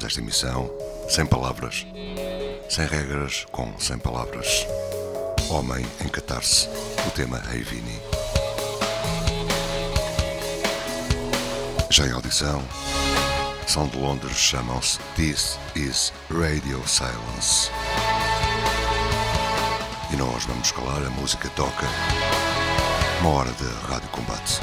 Começamos esta emissão sem palavras, sem regras, com sem palavras. Homem em catarse, o tema Hey Vini. Já em audição, são de Londres, chamam-se This is Radio Silence. E nós vamos calar, a música toca. Uma hora de rádio combate.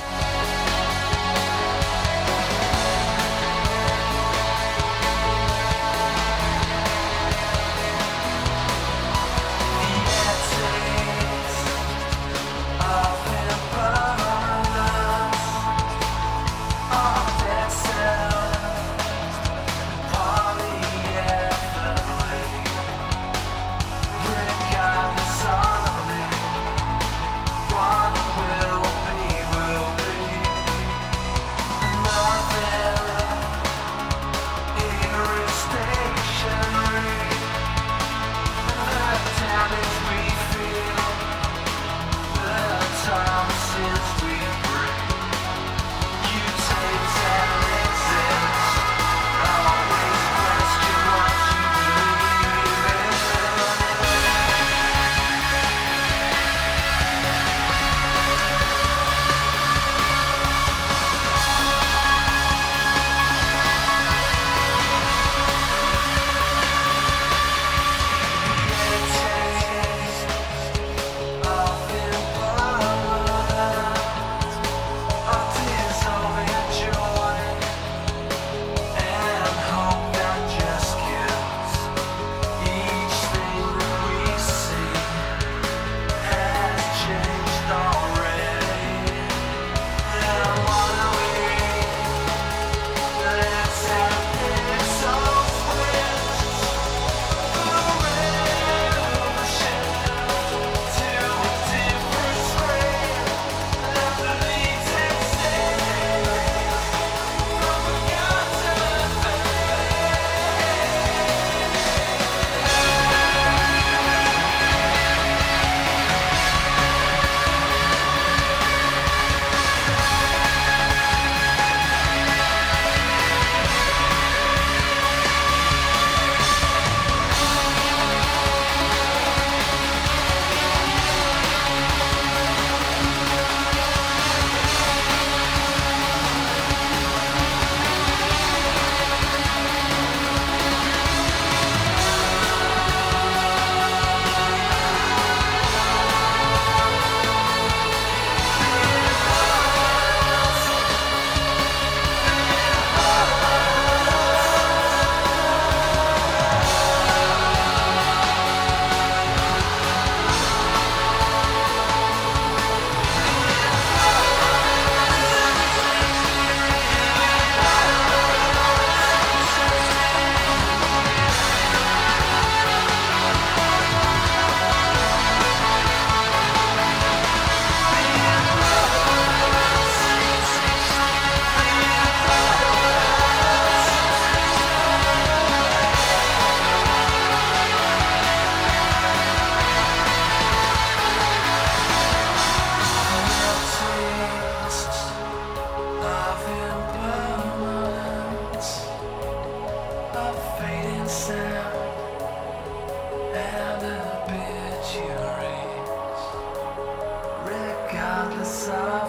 suffer.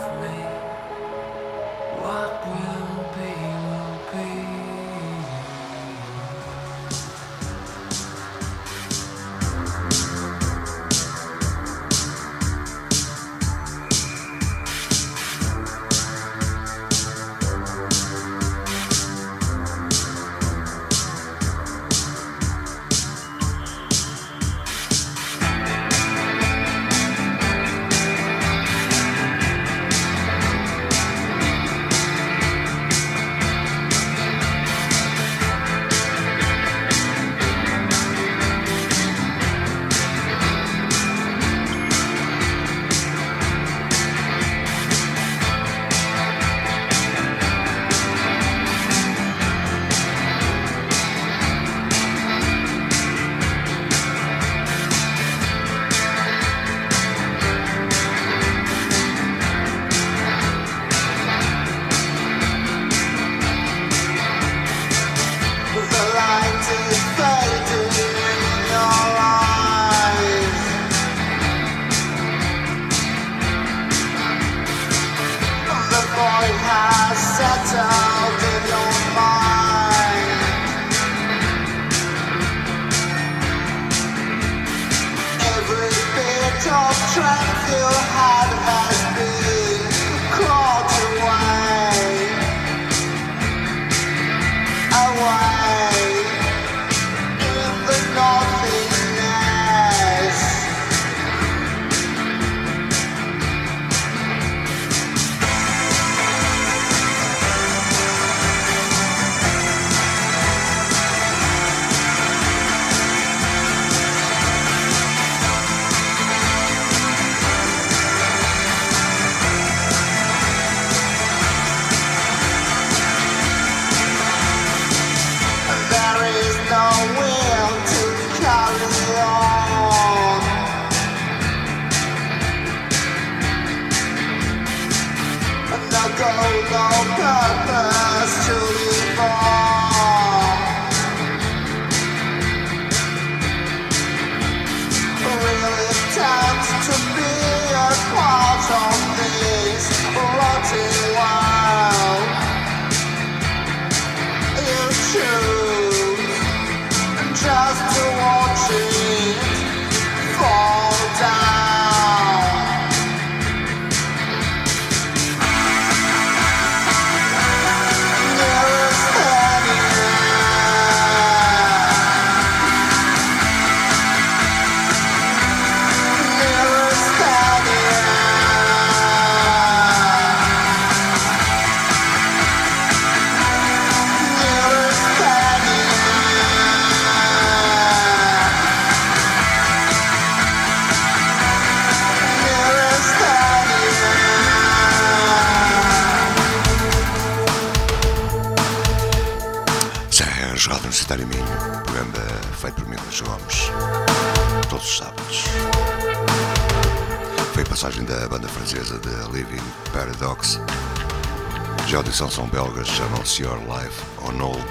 Audição são belgas, chamam-se Your Life on Hold.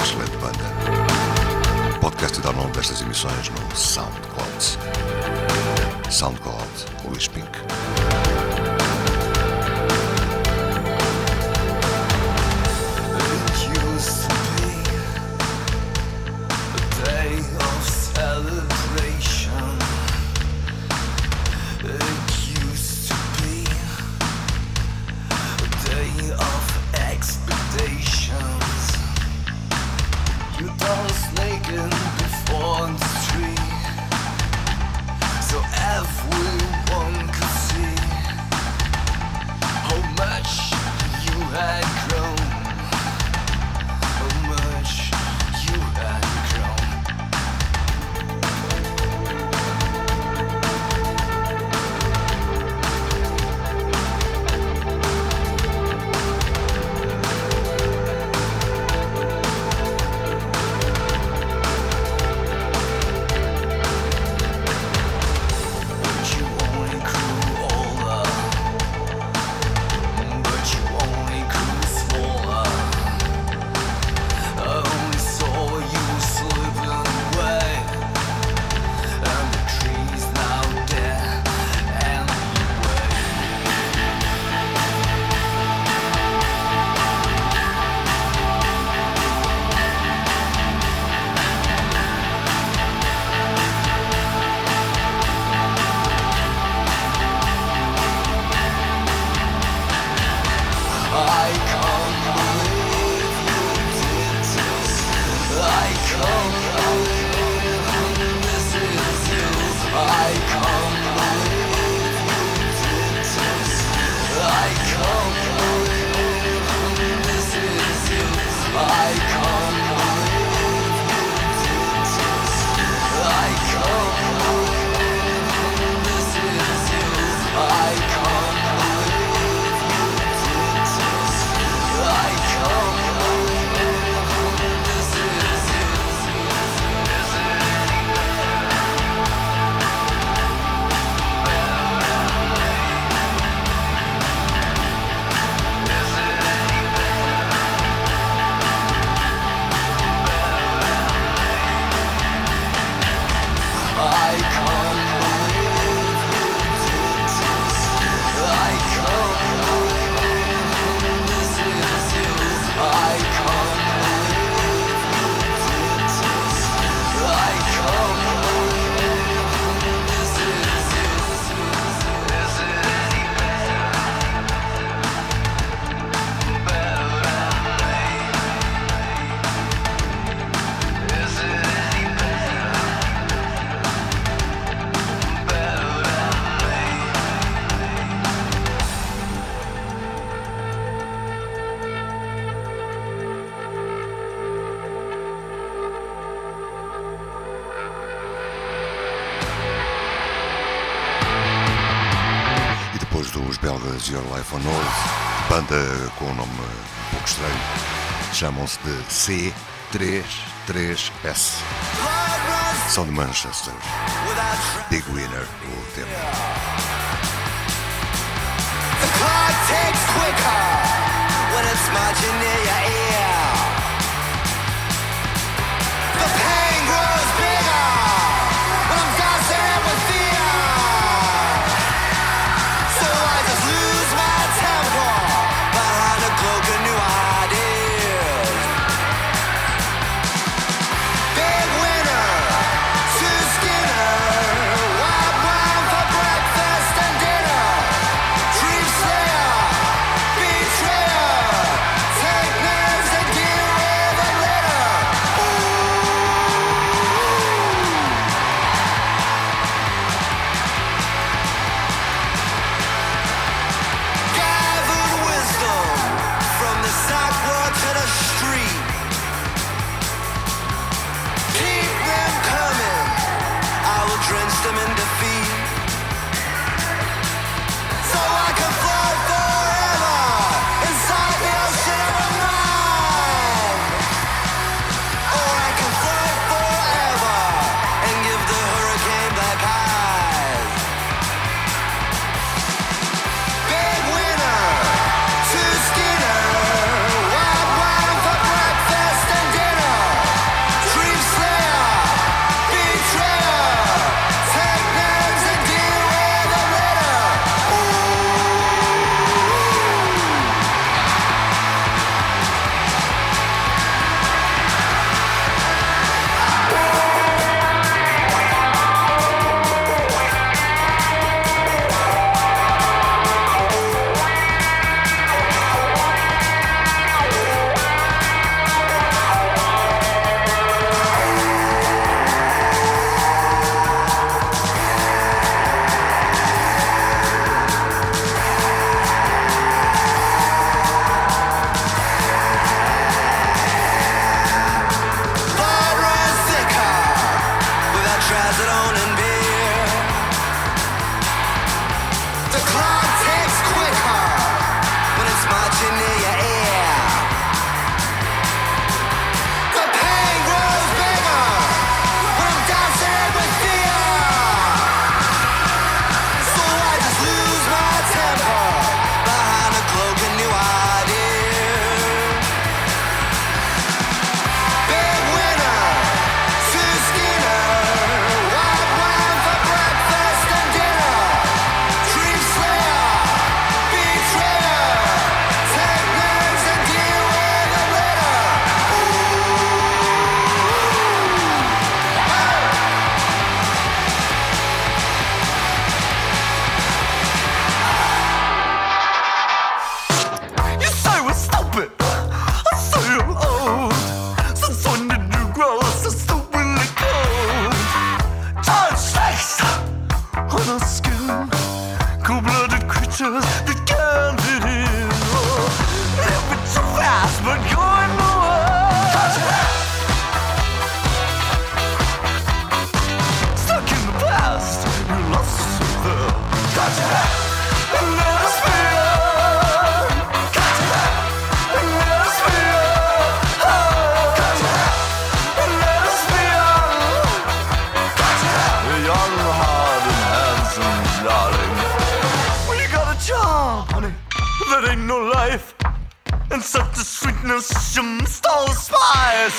Excelente banda. Podcast e download destas emissões no SoundCloud. SoundCloud, Luís Pink. chamam-se de C33S. São de Manchester. Big Winner, o tema. The clock ticks quicker when it's marching near your ear.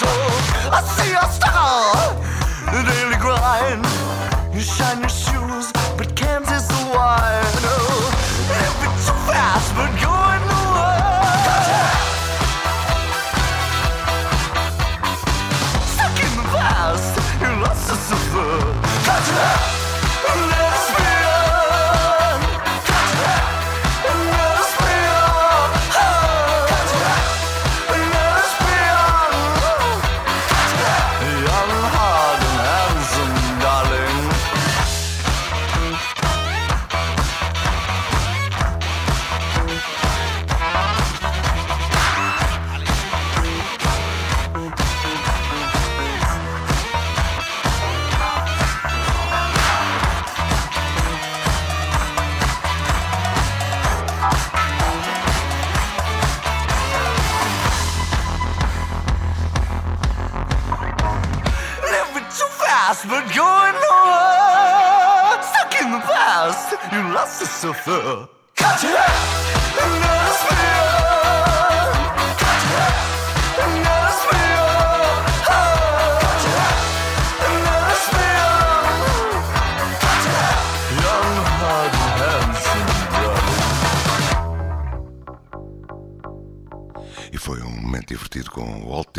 I see a star daily grind. You shine your shoes.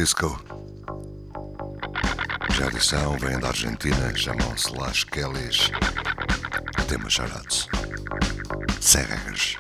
Disco. Já a edição vem da Argentina, chamam-se Las Kellys. O tema Charados. Sem regras.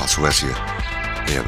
Para a Suécia é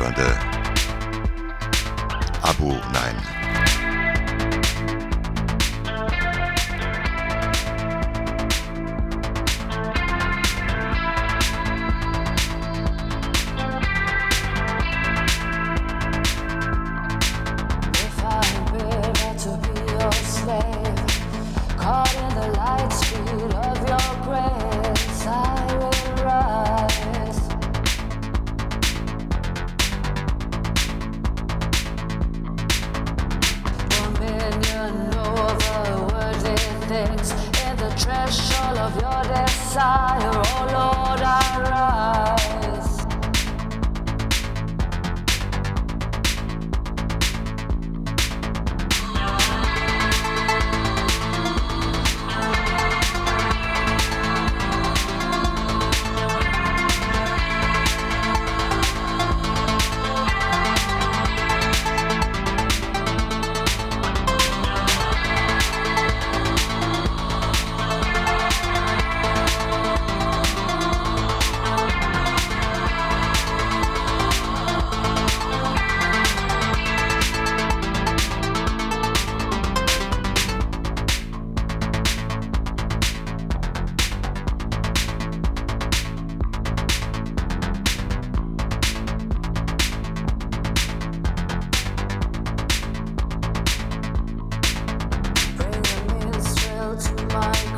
a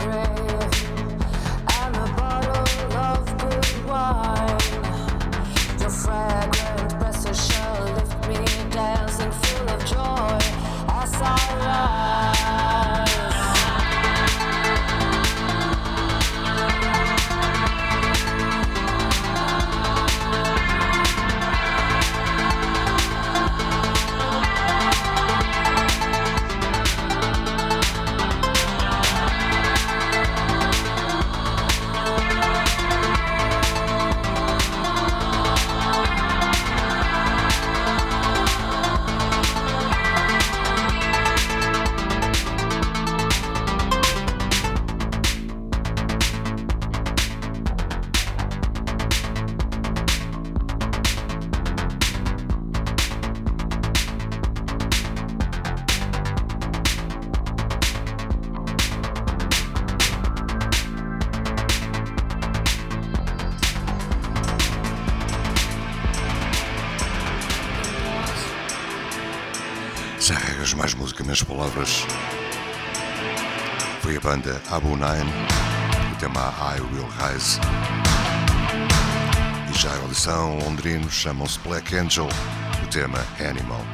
banda Abu Nine, o tema I Will Rise. E já a audição londrino chamam-se Black Angel, o tema Animal.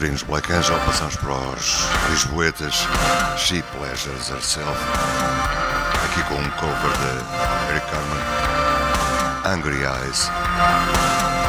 londrinos Black Angel, passamos para os lisboetas She Pleasures Herself, aqui com um cover de Eric Carmen, Angry Eyes.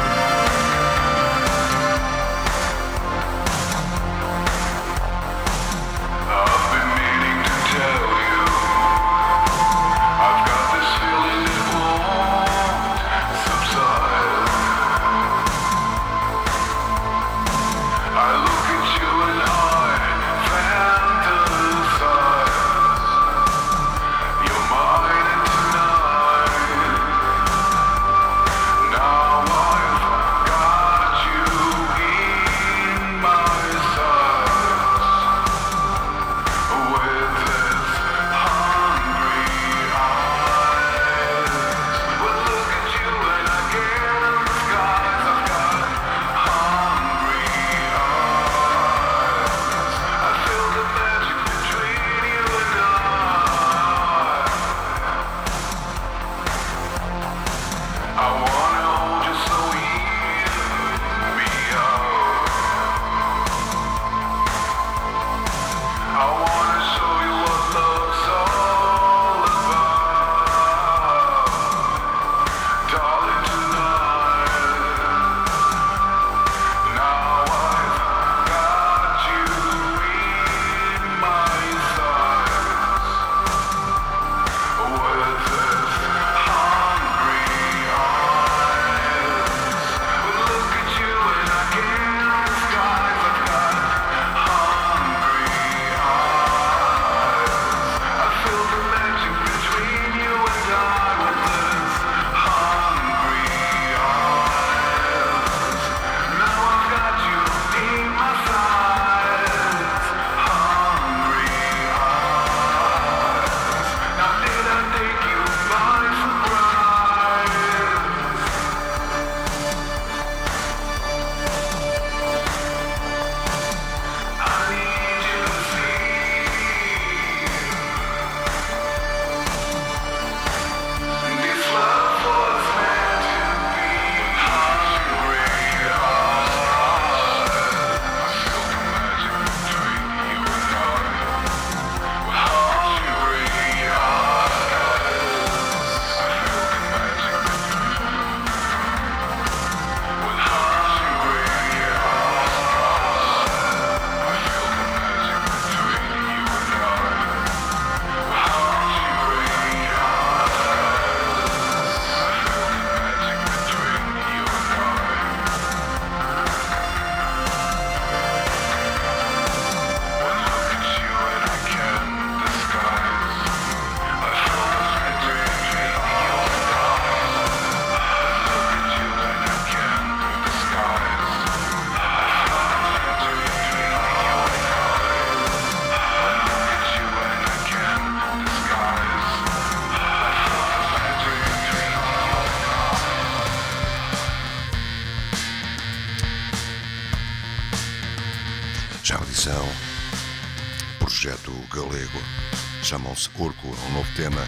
Urco, um novo tema,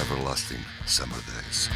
Everlasting Summer Days.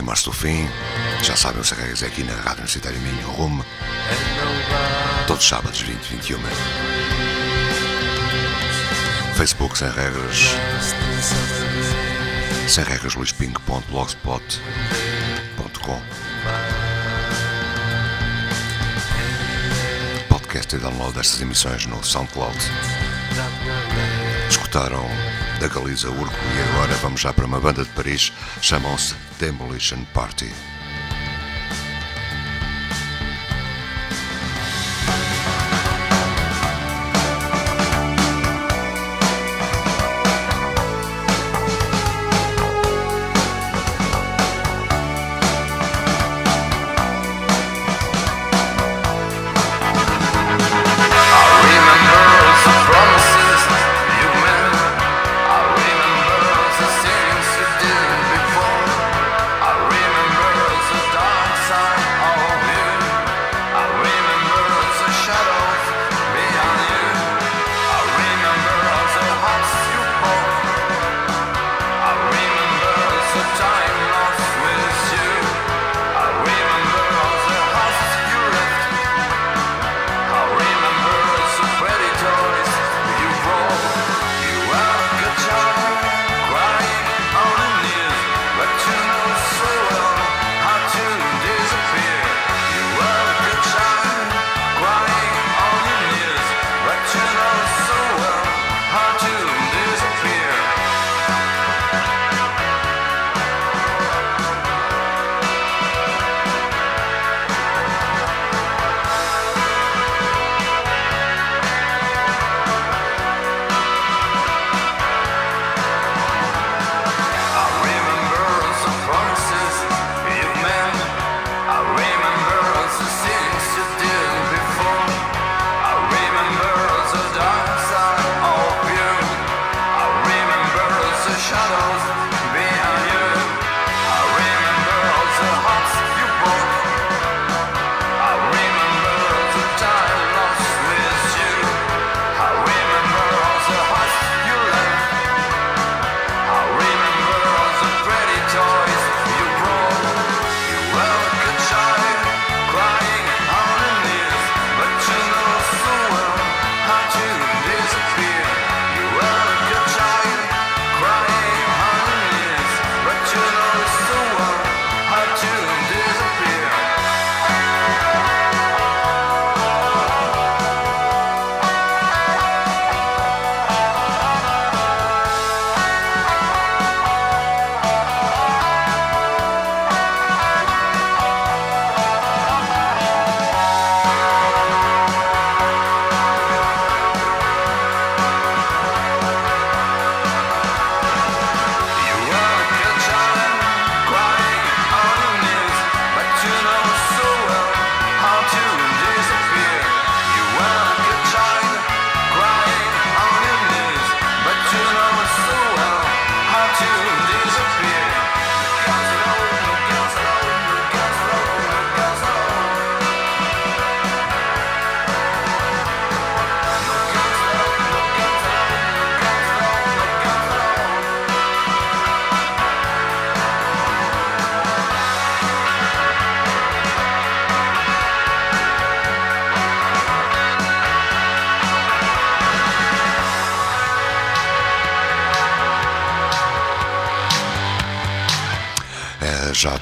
Aproximar-se do fim. Já sabem, o Sacagas é aqui na Rádio Universitária Minho Rumo. Todos os sábados, 20 21. Facebook sem regras. Sem regras luispingo.blogspot.com Podcast e download destas emissões no SoundCloud. Escutaram da Galiza Urco e agora vamos já para uma banda de Paris, chamam-se Demolition Party.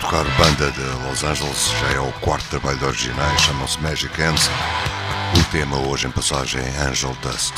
Tocar banda de Los Angeles, já é o quarto trabalho de originais, chamam-se Magic Hands. O tema hoje em passagem é Angel Dust.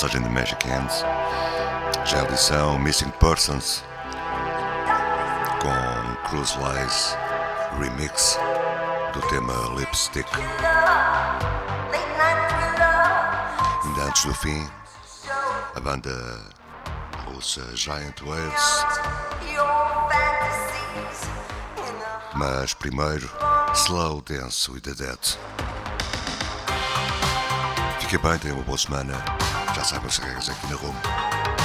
Passagem de Magic Hands. Já a edição Missing Persons com Cruz Lies remix do tema Lipstick. Ainda antes do fim, a banda russa Giant Waves. Mas primeiro, Slow Dance with the Dead. ಕ್ಕೆ ಬಾಯ್ತೇವೆ ಬೋಸ್ಮ್ಯಾನ್ ಶಾಸಕ ಸಿಗಕ್ಕೆ ನೀರು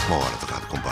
ಮೋಹನ ತಗೊಂಡ್ಕೊಂಬ